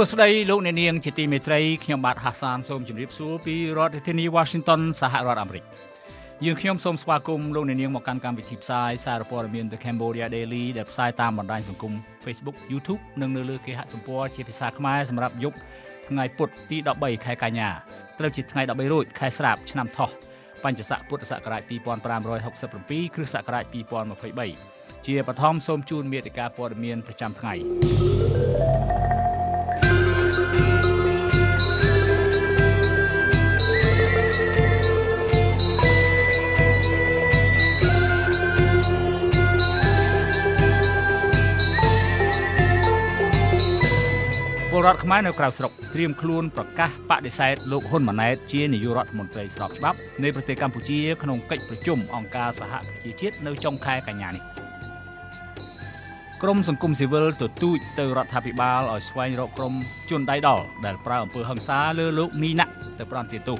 ួស្តីលោកអ្នកនាងជាទីមេត្រីខ្ញុំបាទហាសានសូមជម្រាបសួរពីរដ្ឋធានី Washington សហរដ្ឋអាមេរិកយើងខ្ញុំសូមស្វាគមន៍លោកអ្នកនាងមកកាន់កម្មវិធីផ្សាយសារព័ត៌មាន The Cambodia Daily ដែលផ្សាយតាមបណ្ដាញសង្គម Facebook YouTube និងនៅលើគេហទំព័រជាភាសាខ្មែរសម្រាប់យប់ថ្ងៃពុធទី13ខែកញ្ញាត្រូវជាថ្ងៃ13រោចខែស្រាបឆ្នាំថោះបញ្ញស័កពុទ្ធសករាជ2567គ្រិស្តសករាជ2023ជាបឋមសូមជូនមេតិការព័ត៌មានប្រចាំថ្ងៃ ពលរដ្ឋខ្មែរនៅក្រៅស្រុកត្រៀមខ្លួនប្រកាសបដិសេធលោកហ៊ុនម៉ាណែតជានាយករដ្ឋមន្ត្រីស្របច្បាប់នៃប្រទេសកម្ពុជាក្នុងកិច្ចប្រជុំអង្គការសហប្រជាជាតិនៅចុងខែកញ្ញានេះក្រមសង្គមស៊ីវិលទទូចទៅរដ្ឋាភិបាលឲ្យស្វែងរកក្រុមជនដៃដល់ដែលប្រើអំពើហិង្សាលើលោកនីណាក់ទៅប្រន្ទាទោស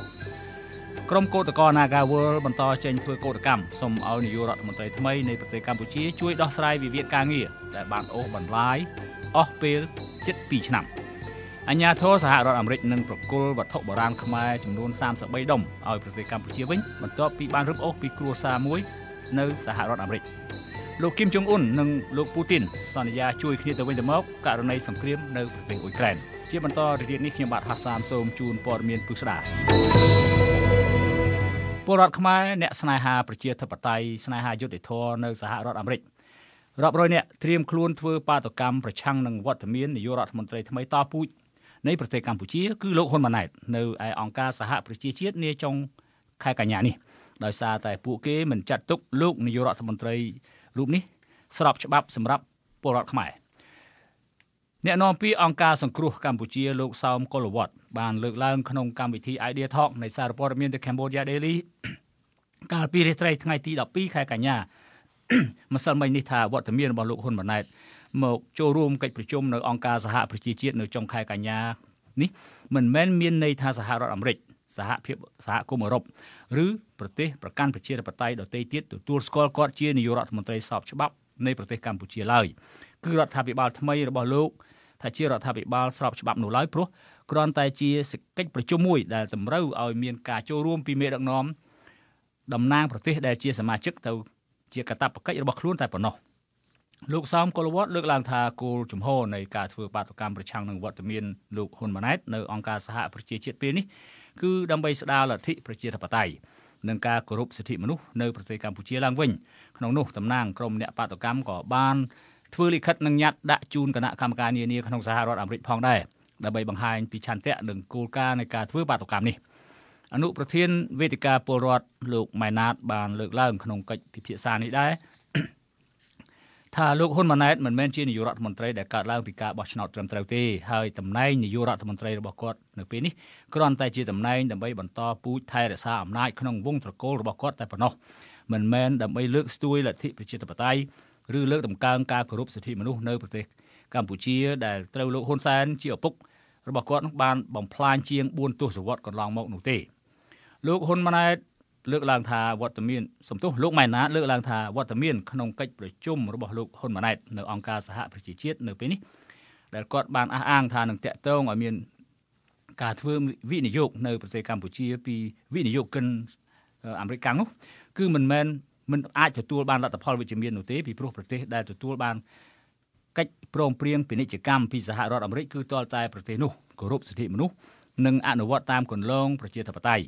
ក្រុមកោតក្រ Nagawal បន្តចេញធ្វើកោតកម្មសូមឲ្យនាយករដ្ឋមន្ត្រីថ្មីនៃប្រទេសកម្ពុជាជួយដោះស្រាយវិវាទការងារដែលបានអូសបន្លាយអស់ពេលជិត2ឆ្នាំ។ អញ្ញាធរសហរដ្ឋអាមេរិកនឹងប្រគល់វត្ថុបុរាណខ្មែរចំនួន33ដុំឲ្យប្រទេសកម្ពុជាវិញបន្ទាប់ពីបានរឹបអូសពីគ្រួសារមួយនៅសហរដ្ឋអាមេរិកលោកគីមចុងអ៊ុននិងលោកពូទីនសន្យាជួយគ្នាទៅវិញទៅមកករណីសង្គ្រាមនៅប្រទេសអ៊ុយក្រែនជាបន្តរីករាយនេះខ្ញុំបាទហាសានសូមជូនព័ត៌មានពិស្ដាពលរដ្ឋខ្មែរអ្នកស្នេហាប្រជាធិបតេយ្យស្នេហាយុត្តិធម៌នៅសហរដ្ឋអាមេរិករាប់រយនាក់ត្រៀមខ្លួនធ្វើបាតកម្មប្រឆាំងនឹងវត្តមាននាយករដ្ឋមន្ត្រីថ្មីតពូជ នៃប្រទេសកម្ពុជា គឺលោកហ៊ុនម៉ាណែតនៅឯអង្គការសហប្រជាជាតិនាចុងខែកញ្ញានេះដោយសារតែពួកគេមិនចាត់ទុកលោកនាយករដ្ឋមន្ត្រីរូបនេះស្របច្បាប់សម្រាប់ពលរដ្ឋខ្មែរអ្នកនាំពាក្យអង្គការសង្គ្រោះកម្ពុជាលោកសោមកុលវត្តបានលើកឡើងក្នុងកម្មវិធី Idea Talk នៃសារព័ត៌មាន The Cambodia Daily កាលពីរាត្រីថ្ងៃទី12ខែកញ្ញាម្សិលមិញនេះថាវត្តមានរបស់លោកហ៊ុនម៉ាណែត មកចូលរួមកិច្ចប្រជុំនៅអង្គការសហប្រជាជាតិនៅចុងខែកញ្ញានេះមិនមែនមានន័យថាសហរដ្ឋអាមេរិកសហភាពសហគមន៍អឺរ៉ុបឬប្រទេសប្រកាន់ប្រជាធិបតេយ្យដទៃទៀតទទួលស្គាល់គាត់ជានាយករដ្ឋមន្ត្រីស្របច្បាប់នៃប្រទេសកម្ពុជាឡើយគឺរដ្ឋាភិបាលថ្មីរបស់លោកថាជារដ្ឋាភិបាលស្របច្បាប់នោះឡើយព្រោះគ្រាន់តែជាកិច្ចប្រជុំមួយដែលតម្រូវឲ្យមានការចូលរួមពីមេដឹកនាំតំណាងប្រទេសដែលជាសមាជិកទៅជាកាតព្វកិច្ចរបស់ខ្លួនតែប៉ុណ្ណោះ លោកសោមកុលវត្តលើកឡើងថាគោលជំហរនៃការធ្វើបាតកម្មប្រឆាំងនឹងវត្តមានលោកហ៊ុនម៉ាណែតនៅអង្គការសហប្រជាជាតិពេលនេះគឺដើម្បីស្ដារលទ្ធិប្រជាធិបតេយ្យនិងការគោរពសិទ្ធិមនុស្សនៅប្រទេសកម្ពុជាឡើងវិញក្នុងនោះតំណាងក្រមអ្នកបាតកម្មក៏បានធ្វើលិខិតនិងញត្តិដាក់ជូនគណៈកម្មការនានាក្នុងសហរដ្ឋអាមេរិកផងដែរដើម្បីបង្ហាញពីឆន្ទៈនិងគោលការណ៍នៃការធ្វើបាតកម្មនេះអនុប្រធានវេទិកាពលរដ្ឋលោកម៉ែណាតបានលើកឡើងក្នុងកិច្ចពិភាក្សានេះដែរ ថាលោកហ៊ុនម៉ាណែតមិនមែនជានាយករដ្ឋមន្ត្រីដែលកើតឡើងពីការបោះឆ្នោតត្រឹមត្រូវទេហើយតំណែងនាយករដ្ឋមន្ត្រីរបស់គាត់នៅពេលនេះគ្រាន់តែជាតំណែងដើម្បីបន្តពូជថែរក្សាអំណាចក្នុងវងត្រកូលរបស់គាត់តែប៉ុណ្ណោះមិនមែនដើម្បីលើកស្ទួយលទ្ធិប្រជាធិបតេយ្យឬលើកតម្កើងការគោរពសិទ្ធិមនុស្សនៅប្រទេសកម្ពុជាដែលត្រូវលោកហ៊ុនសែនជាឪពុករបស់គាត់បានបំផ្លាញជាង4ទសវត្សរ៍កន្លងមកនោះទេលោកហ៊ុនម៉ាណែត លើកឡើងថាវត្តមានសំទោសលោកម៉ែនណាលើកឡើងថាវត្តមានក្នុងកិច្ចប្រជុំរបស់លោកហ៊ុនម៉ាណែតនៅអង្គការសហប្រជាជាតិនៅពេលនេះដែលគាត់បានអះអាងថានឹងតាក់ទងឲ្យមានការធ្វើវិនិយោគនៅប្រទេសកម្ពុជាពីវិនិយោគិនអាមេរិកកាំងនោះគឺមិនមែនមិនអាចទទួលបានលទ្ធផលវិជ្ជមាននោះទេពីព្រោះប្រទេសដែលទទួលបានកិច្ចព្រមព្រៀងពាណិជ្ជកម្មពីសហរដ្ឋអាមេរិកគឺទាល់តែប្រទេសនោះគោរពសិទ្ធិមនុស្សនិងអនុវត្តតាមគន្លងប្រជាធិបតេយ្យ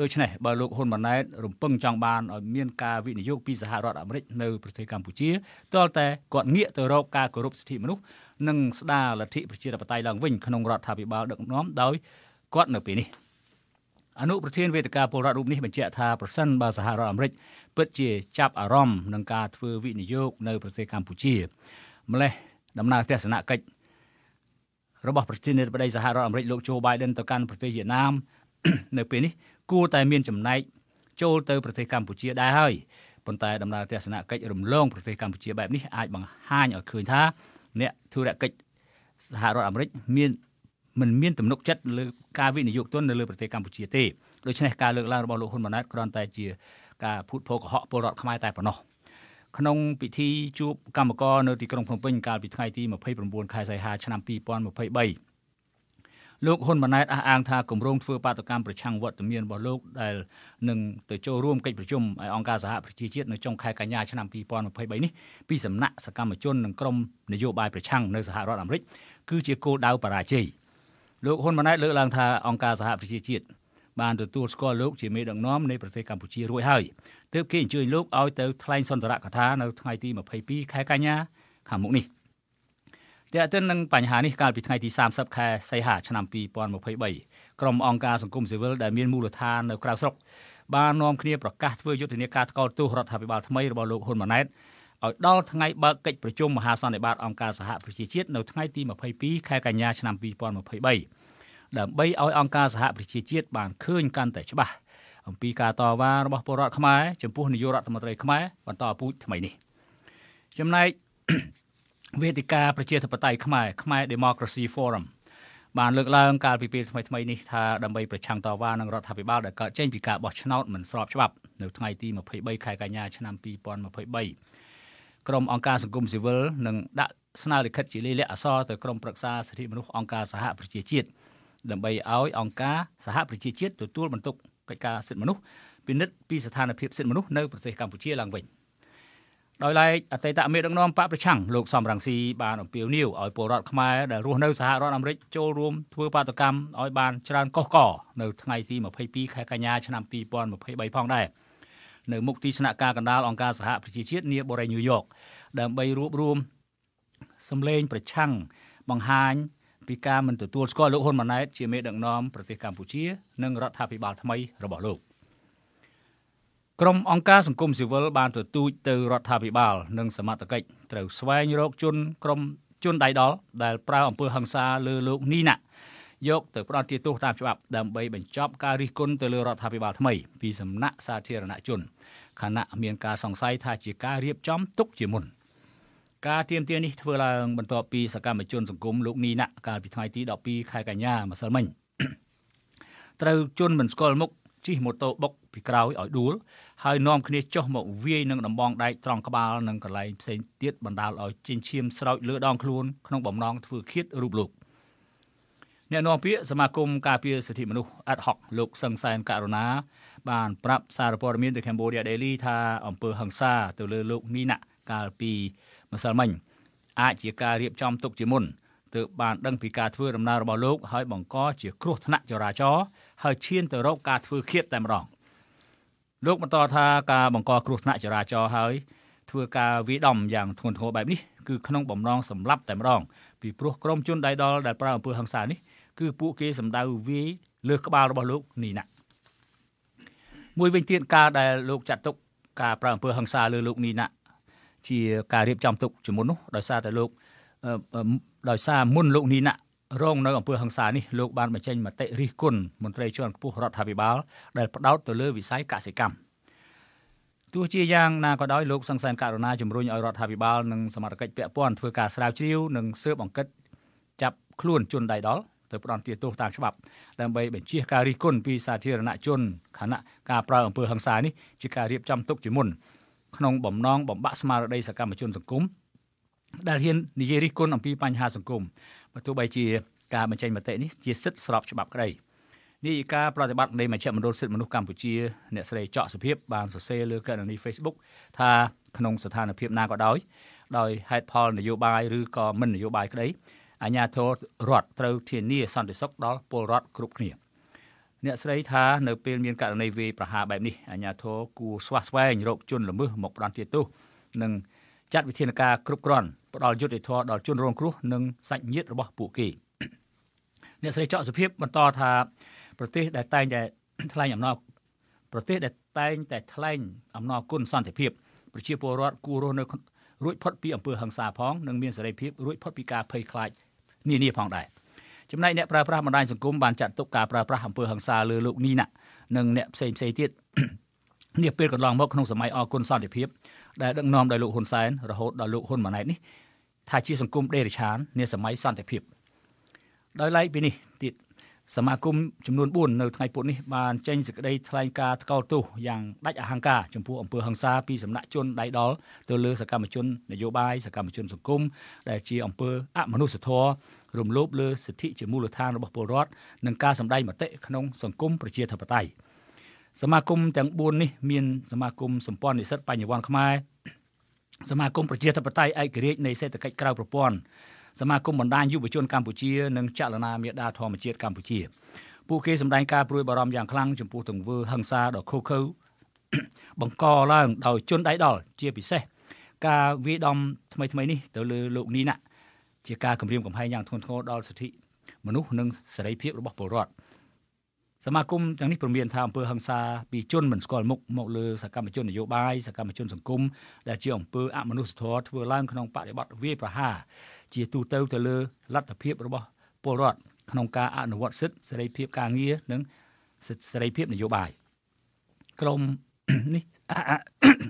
ដូច្នេះបើលោកហ៊ុនម៉ាណែតរំពឹងចង់បានឲ្យមានការវិនិយោគពីសហរដ្ឋអាមេរិកនៅប្រទេសកម្ពុជាទាល់តែគាត់ងាកទៅរកការគោរពសិទ្ធិមនុស្សនិងស្ដារលទ្ធិប្រជាធិបតេយ្យឡើងវិញក្នុងរដ្ឋាភិបាលដឹកនាំដោយគាត់នៅពេលនេះអនុប្រធានវេទិកាពលរដ្ឋរូបនេះបញ្ជាក់ថាប្រសិនបើសហរដ្ឋអាមេរិកពិតជាចាប់អារម្មណ៍នឹងការធ្វើវិនិយោគនៅប្រទេសកម្ពុជាម្លេះដំណើរទស្សនកិច្ចរបស់ប្រធានាធិបតីសហរដ្ឋអាមេរិកលោកโจ Biden ទៅកាន់ប្រទេសវៀតណាមនៅពេលនេះ គួរតែមានចំណែកចូលទៅប្រទេសកម្ពុជាដែរហើយប៉ុន្តែដំណើរទស្សនកិច្ចរំលងប្រទេសកម្ពុជាបែបនេះអាចបង្ហាញឲ្យឃើញថាអ្នកធុរកិច្ចសហរដ្ឋអាមេរិកមានមិនមានទំនុកចិត្តលើការវិនិយោគទុននៅលើប្រទេសកម្ពុជាទេដូច្នេះការលើកឡើងរបស់លោកហ៊ុនម៉ាណែតគ្រាន់តែជាការភូតភរកុហកពលរដ្ឋខ្មែរតែប៉ុណ្ណោះក្នុងពិធីជួបកម្មករនៅទីក្រុងភ្នំពេញកាលពីថ្ងៃទី29ខែសីហាឆ្នាំ2023 លោកហ៊ុនម៉ាណែតអះអាងថាគម្រោងធ្វើបាតកម្មប្រឆាំងវត្តមានរបស់លោកដែលនឹងទៅចូលរួមកិច្ចប្រជុំឲ្យអង្គការសហប្រជាជាតិនៅចុងខែកញ្ញាឆ្នាំ2023នេះពីសំណាក់សកម្មជននិងក្រុមនយោបាយប្រឆាំងនៅសហរដ្ឋអាមេរិកគឺជាគោលដៅបរាជ័យលោកហ៊ុនម៉ាណែតលើកឡើងថាអង្គការសហប្រជាជាតិបានទទួលស្គាល់លោកជាមេដឹកនាំនៃប្រទេសកម្ពុជារួចហើយទើបគេអញ្ជើញលោកឲ្យទៅថ្លែងសន្ទរកថានៅថ្ងៃទី22ខែកញ្ញាខាងមុខនេះ តែទៅនឹងបញ្ហានេះកាលពីថ្ងៃទី30ខែសីហាឆ្នាំ2023ក្រុមអង្គការសង្គមស៊ីវិលដែលមានមូលដ្ឋាននៅក្រៅស្រុកបាននាំគ្នាប្រកាសធ្វើយុទ្ធនាការថ្កោលទោសរដ្ឋាភិបាលថ្មីរបស់លោកហ៊ុនម៉ាណែតឲ្យដល់ថ្ងៃបើកកិច្ចប្រជុំមហាសន្និបាតអង្គការសហប្រជាជាតិនៅថ្ងៃទី22ខែកញ្ញាឆ្នាំ2023ដើម្បីឲ្យអង្គការសហប្រជាជាតិបានឃើញកាន់តែច្បាស់អំពីការតវ៉ារបស់ពលរដ្ឋខ្មែរចំពោះនាយករដ្ឋមន្ត្រីខ្មែរបន្តពូជថ្មីនេះចំណែក វេទិកាប្រជាធិបតេយ្យខ្មែរខ្មែរ Democracy Forum បានលើកឡើងកាលពីពេលថ្មីៗនេះថាដើម្បីប្រឆាំងតវ៉ានឹងរដ្ឋាភិបាលដែលកើតចេញពីការបោះឆ្នោតមិនស្របច្បាប់នៅថ្ងៃទី23ខែកញ្ញាឆ្នាំ2023ក្រុមអង្គការសង្គមស៊ីវិលនឹងដាក់ស្នើលិខិតជាលាយលក្ខណ៍អក្សរទៅក្រុមប្រឹក្សាសិទ្ធិមនុស្សអង្គការសហប្រជាជាតិដើម្បីឲ្យអង្គការសហប្រជាជាតិទទួលបន្ទុកកិច្ចការសិទ្ធិមនុស្សពិនិត្យពីស្ថានភាពសិទ្ធិមនុស្សនៅប្រទេសកម្ពុជាឡើងវិញ ដោយឡែកអតីតមេដឹកនាំបកប្រឆាំងលោកសំរងស៊ីបានអំពាវនាវឲ្យពលរដ្ឋខ្មែរដែលរស់នៅសហរដ្ឋអាមេរិកចូលរួមធ្វើបាតកម្មឲ្យបានច្រើនកុះកនៅថ្ងៃទី22ខែកញ្ញាឆ្នាំ2023ផងដែរនៅមុខទីស្នាក់ការកណ្ដាលអង្គការសហប្រជាជាតិនាបូរីញូវយ៉កដើម្បីរួបរวมសម្លេងប្រឆាំងបង្ហាញពីការមិនទទួលស្គាល់លោកហ៊ុនម៉ាណែតជាមេដឹកនាំប្រទេសកម្ពុជា និងរដ្ឋាភិបាលថ្មីរបស់លោក ក្រុមអង្គការសង្គមស៊ីវិលបានទទូចទៅរដ្ឋាភិបាលនិងសមត្ថកិច្ចត្រូវស្វែងរកជនក្រុមជនដៃដល់ដែលប្រើអំពើហិង្សាលើលោកនីណាយកទៅផ្ដន្ទាទោសតាមច្បាប់ដើម្បីបញ្ចប់ការរិះគន់ទៅលើរដ្ឋាភិបាលថ្មីពីសំណាក់សាធារណជនខណៈមានការសង្ស័យថាជាការរៀបចំទុកជាមុនការទៀមទានេះធ្វើឡើងបន្ទាប់ពីសកម្មជនសង្គមលោកនីណាកាលពីថ្ងៃទី12ខែកញ្ញាម្សិលមិញត្រូវជន់មិនស្គាល់មុខជិះម៉ូតូបុក ពីក្រោយឲ្យដួលហើយនាំគ្នាចុះមកវាយនឹងដំបងដែកត្រង់ក្បាលនិងកន្លែងផ្សេងទៀតបណ្ដាលឲ្យជិញ្ឈាមស្រោចលើដងខ្លួនក្នុងបំណងធ្វើឃាតរូបលោកអ្នកនាំពាក្យសមាគមការពារសិទ្ធិមនុស្ស ad hoc លោកសឹងសែនករណាបានប្រាប់សារព័ត៌មានទៅ Cambodia Daily ថាអំពើហិង្សាទៅលើលោកនីណាកាលពីម្សិលមិញអាចជាការរៀបចំទុកជាមុនទើបបានដឹងពីការធ្វើដំណើររបស់លោកហើយបង្កជាគ្រោះថ្នាក់ចរាចរណ៍ហើយឈានទៅរកការធ្វើឃាតតែម្ដង លោកបន្តថាការបង្កគ្រោះថ្នាក់ចរាចរណ៍ហើយធ្វើការវាយដំយ៉ាងធ្ងន់ធ្ងរបែបនេះគឺក្នុងបំណងសម្លាប់តែម្ដងពីព្រោះក្រុមជនដៃដល់ដែលប្រើអំពើហិង្សានេះគឺពួកគេសម្ដៅវាយលើក្បាលរបស់លោកនេះណាមួយវិញទៀតការដែលលោកចាត់ទុកការប្រើអំពើហិង្សាលើលោកនេះណាជាការរៀបចំទុកជាមុននោះដោយសារតែលោកដោយសារមុនលោកនេះណា រងនៅអំពើហិង្សានេះលោកបានបញ្ចេញមតិរិះគន់មន្ត្រីជាន់ខ្ពស់រដ្ឋាភិបាលដែលផ្ដោតទៅលើវិស័យកសិកម្មទោះជាយ៉ាងណាក៏ដោយលោកសង្សានករណាជំរុញឲ្យរដ្ឋាភិបាលនិងសមត្ថកិច្ចពាក់ព័ន្ធធ្វើការស្រាវជ្រាវនិងស៊ើបអង្កេតចាប់ខ្លួនជនដៃដល់ទៅផ្ដន្ទាទោសតាមច្បាប់ដើម្បីបញ្ជាការរិះគន់ពីសាធារណជនខណៈការប្រើអំពើហិង្សានេះជាការរៀបចំទុកជាមុនក្នុងបំណងបំបាក់ស្មារតីសកម្មជនសង្គមដែលហ៊ាននិយាយរិះគន់អំពីបញ្ហាសង្គម បើទោះបីជាការបញ្ចេញមតិនេះជាសិទ្ធិស្របច្បាប់ក្តីនាយិកាប្រតិបត្តិនៃមជ្ឈមណ្ឌលសិទ្ធិមនុស្សកម្ពុជាអ្នកស្រីចော့សុភាពបានសរសេរលើកណនី Facebook ថាក្នុងស្ថានភាពណាក៏ដោយដោយហេតុផលនយោបាយឬក៏មិននយោបាយក្តីអាជ្ញាធររដ្ឋត្រូវធានាសន្តិសុខដល់ពលរដ្ឋគ្រប់គ្នាអ្នកស្រីថានៅពេលមានករណីវាយប្រហារបែបនេះអាជ្ញាធរគួរស្វះស្វែងរកជនល្មើសមកផ្ដន្ទាទោសនិង ចាត់វិធានការគ្រប់គ្រាន់ផ្ដល់យុត្តិធម៌ដល់ជនរងគ្រោះនិងសាច់ញាតិរបស់ពួកគេអ្នកស្រីចော့សុភាពបន្តថាប្រទេសដែលតែងតែថ្លែងអំណរប្រទេសដែលតែងតែថ្លែងអំណរគុណសន្តិភាពប្រជាពលរដ្ឋគួររស់នៅរួចផុតពីអំពើហិង្សាផងនិងមានសេរីភាពរួចផុតពីការភ័យខ្លាចនានាផងដែរចំណែកអ្នកប្រើប្រាស់បណ្ដាញសង្គមបានចាត់ទុកការប្រើប្រាស់អំពើហិង្សាលើលោកនីណានិងអ្នកផ្សេងផ្សេងទៀតនេះពេលកន្លងមកក្នុងសម័យអគុណសន្តិភាព ដែលដឹកនាំដោយលោកហ៊ុនសែនរហូតដល់លោកហ៊ុនម៉ាណែតនេះថាជាសង្គមដេរឆាននាសម័យសន្តិភាពដោយឡែកពីនេះទៀតសមាគមចំនួន4នៅថ្ងៃពុធនេះបានចេញសេចក្តីថ្លែងការណ៍ថ្កោលទោសយ៉ាងដាច់អហង្ការចំពោះអំពើហិង្សាពីសំណាក់ជនដៃដល់ទៅលើសកម្មជននយោបាយសកម្មជនសង្គមដែលជាអំពើអមនុស្សធម៌រំលោភលើសិទ្ធិជាមូលដ្ឋានរបស់ពលរដ្ឋនិងការសម្ដែងមតិក្នុងសង្គមប្រជាធិបតេយ្យ សមាគមទាំង4នេះមានសមាគមសម្ព័ន្ធនិស្សិតបញ្ញវន្តខ្មែរសមាគមប្រជាធិបតេយ្យឯករាជ្យនៃសេដ្ឋកិច្ចក្រៅប្រព័ន្ធសមាគមបណ្ដាញយុវជនកម្ពុជានិងចលនាមេដាធម្មជាតិកម្ពុជាពួកគេសម្ដែងការព្រួយបារម្ភយ៉ាងខ្លាំងចំពោះទង្វើហិង្សាដ៏ឃោរឃៅបង្កឡើងដោយជនដៃដល់ជាពិសេសការវាយដំថ្មីថ្មីនេះទៅលើលោកនីណាជាការគម្រាមកំហែងយ៉ាងធ្ងន់ធ្ងរដល់សិទ្ធិមនុស្សនិងសេរីភាពរបស់ពលរដ្ឋ សមាគមទាំងនេះព្រមានថាអំពើហិង្សាពីជនមិនស្គាល់មុខមកលើសកម្មជននយោបាយសកម្មជនសង្គមដែលជាអំពើអមនុស្សធម៌ធ្វើឡើងក្នុងបរិបទវាយប្រហារជាទូទៅទៅលើលទ្ធភាពរបស់ពលរដ្ឋក្នុងការអនុវត្តសិទ្ធិសេរីភាពការងារនិងសិទ្ធិសេរីភាពនយោបាយក្រមនេះ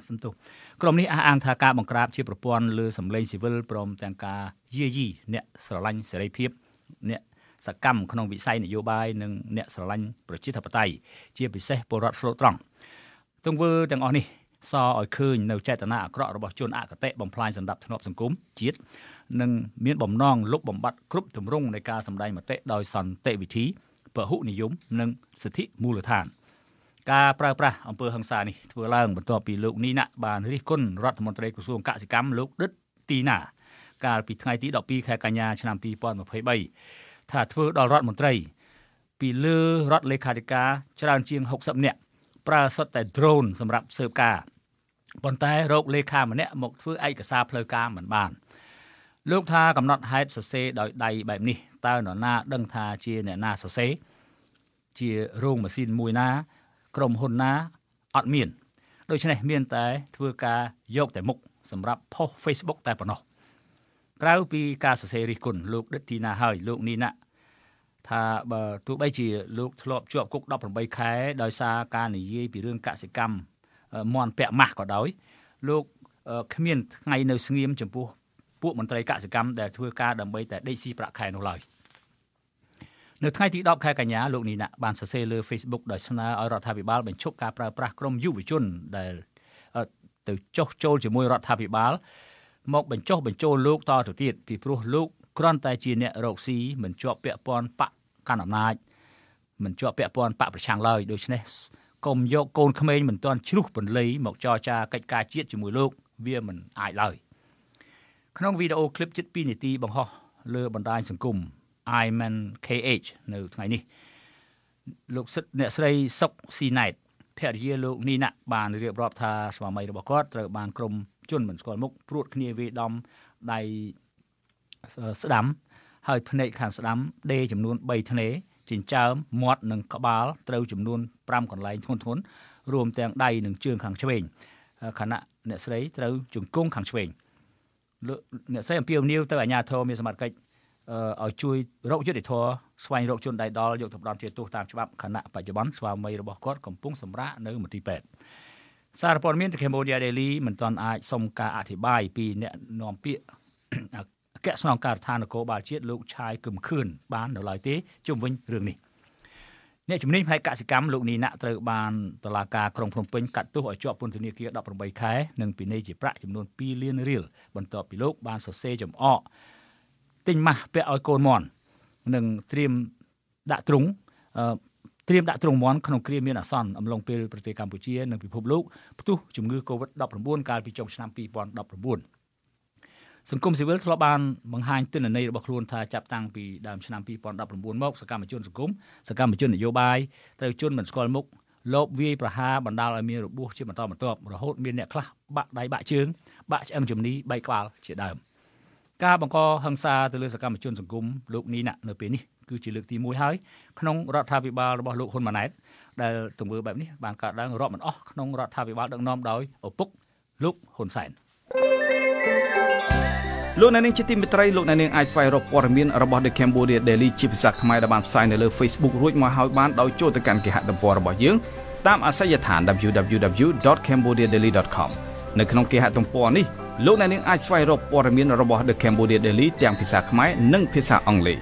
សំទោសក្រុមនេះអះអាងថាការបង្ក្រាបជាប្រព័ន្ធលើសម្លេងស៊ីវិលព្រមទាំងការយាយីអ្នកស្រឡាញ់សេរីភាពអ្នក សកម្មក្នុងវិស័យនយោបាយនិងអ្នកស្រឡាញ់ប្រជាធិបតេយ្យជាពិសេសពលរដ្ឋស្លូតត្រង់ទង្វើទាំងអស់នេះសឲ្យឃើញនៅចេតនាអាក្រក់របស់ជនអកតេបំផ្លាញសម្ដាប់ធ្នាប់សង្គមជាតិនិងមានបំណងលុបបំបាត់គ្រប់ទម្រង់នៃការសម្ដែងមតិដោយសន្តិវិធីពហុនិយមនិងសិទ្ធិមូលដ្ឋាន។ការប្រើប្រាស់អំពើហិង្សានេះធ្វើឡើងបន្ទាប់ពីលោកនីណាបានរិះគន់រដ្ឋមន្ត្រីក្រសួងកសិកម្មលោកដិតទីណា កាលពីថ្ងៃទី12ខែកញ្ញាឆ្នាំ2023 ថាធ្វើដល់រដ្ឋមន្ត្រី ពីលើរដ្ឋលេខាធិការច្រើនជាង60នាក់ប្រើសុទ្ធតែ drone សម្រាប់ស៊ើបការប៉ុន្តែរោគលេខាម្នាក់មកធ្វើឯកសារផ្លូវការមិនបានលោកថាកំណត់ហេតុសរសេរដោយដៃបែបនេះតើនរណាដឹងថាជាអ្នកណាសរសេរជារោងម៉ាស៊ីនមួយណា ក្រុមហ៊ុនណាអត់មានដូច្នេះមានតែធ្វើការយកតែមុខសម្រាប់ផុស Facebook តែប៉ុណ្ណោះក្រៅពីការសរសេររិះគន់លោកដិតទីណាហើយលោកនីណា ថាបើទោះបីជាលោកធ្លាប់ជាប់គុក18ខែដោយសារការនិយាយពីរឿងកសិកម្មមន់ពាក់ម៉ាស់ក៏ដោយ លោកគ្មានថ្ងៃនៅស្ងៀមចំពោះពួកមន្ត្រីកសិកម្មដែលធ្វើការដើម្បីតែដេកស៊ីប្រាក់ខែនោះឡើយ។នៅថ្ងៃទី10ខែកញ្ញាលោកនីណាបានសរសេរលើ Facebook ដោយស្នើឲ្យរដ្ឋាភិបាលបញ្ឈប់ការប្រើប្រាស់ក្រុមយុវជនដែលទៅចុះចូលជាមួយរដ្ឋាភិបាលមកបញ្ចុះបញ្ចូលលោកតទៅទៀតពីព្រោះលោក គ្រាន់តែជាអ្នករកស៊ីមិនជាប់ពាក់ព័ន្ធបកកាន់អំណាចមិនជាប់ពាក់ព័ន្ធបកប្រឆាំងឡើយដូច្នេះកុំយកកូនក្មេងមិនទាន់ជ្រុះពន្លៃមកចរចាកិច្ចការជាតិជាមួយលោកវាមិនអាចឡើយក្នុងវីដេអូឃ្លីបជិត2នាទីបង្ហោះលើបណ្ដាញសង្គម Iman KH នៅថ្ងៃនេះលោកសិទ្ធអ្នកស្រីសុកស៊ីណែតភរិយាលោកនីណាបានរៀបរាប់ថាស្វាមីរបស់គាត់ត្រូវបានក្រុមជនមិនស្គាល់មុខព្រួតគ្នាវាយដំដៃ ស្ដាំ ហើយភ្នែកខាងស្ដាំដេចំនួន3ធ្នេចិញ្ចើមមាត់និងក្បាលត្រូវចំនួន5កន្លែងធ្ងន់ធ្ងររួមទាំងដៃនិងជើងខាងឆ្វេងខណៈអ្នកស្រីត្រូវជង្គង់ខាងឆ្វេងអ្នកស្រីអំពាវនាវទៅអាជ្ញាធរមានសមត្ថកិច្ចឲ្យជួយរកយុត្តិធម៌ស្វែងរកជនដៃដល់យកទៅផ្ដន់ជាទោសតាមច្បាប់ខណៈបច្ចុប្បន្នស្វាមីរបស់គាត់កំពុងសម្រាកនៅមន្ទីរពេទ្យសារព័ត៌មាន The Cambodia Daily មិនទាន់អាចសុំការអធិប្បាយពីអ្នកនាំពាក្យ អគ្គស្នងការដ្ឋាននគរបាលជាតិលោកឆាយគឹមខឿនបាននៅឡើយទេជុំវិញរឿងនេះអ្នកជំនាញផ្នែកកសិកម្មលោកនីណាក់ត្រូវបានតុលាការក្រុងភ្នំពេញកាត់ទោសឲ្យជាប់ពន្ធនាគារ18ខែនិងពិន័យជាប្រាក់ចំនួន2លានរៀលបន្ទាប់ពីលោកបានសរសេរចំអកទិញម៉ាស់ពាក់ឲ្យកូនមន់និងត្រៀមដាក់ទ្រុងត្រៀមដាក់ទ្រង់មន់ក្នុងគ្រាមានអាសន្នអំឡុងពេលប្រទេសកម្ពុជានិងពិភពលោកផ្ទុះជំងឺ Covid-19 កាលពីចុងឆ្នាំ2019 សង្គមស៊ីវិលធ្លាប់បានបង្ហាញទិន្នន័យរបស់ខ្លួនថាចាប់តាំងពីដើមឆ្នាំ2019មកសកម្មជនសង្គមសកម្មជននយោបាយត្រូវជន់មិនស្គាល់មុខលបវាយប្រហារបណ្ដាលឲ្យមានរបួសជាបន្តបន្ទាប់រហូតមានអ្នកខ្លះបាក់ដៃបាក់ជើងបាក់ឆ្អឹងជំនីបែកក្បាលជាដើម។ការបង្កហិង្សាទៅលើសកម្មជនសង្គមលោកនីណានៅពេលនេះគឺជាលើកទី1ហើយក្នុងរដ្ឋាភិបាលរបស់លោកហ៊ុនម៉ាណែតដែលទង្វើបែបនេះបានកើតឡើងរាប់មិនអស់ក្នុងរដ្ឋាភិបាលដឹកនាំដោយឪពុកលោកហ៊ុនសែន លោកអ្នកនាងជាទីមេត្រីលោកអ្នកនាងអាចស្វែងរកព័ត៌មានរបស់ The Cambodia Daily ជាភាសាខ្មែរដែលបានផ្សាយនៅលើ Facebook រួចមកហើយបានដោយចូលទៅកាន់គេហទំព័ររបស់យើងតាមអាសយដ្ឋាន www.cambodiadaily.com នៅក្នុងគេហទំព័រនេះលោកអ្នកនាងអាចស្វែងរកព័ត៌មានរបស់ The Cambodia Daily ទាំងភាសាខ្មែរនិងភាសាអង់គ្លេស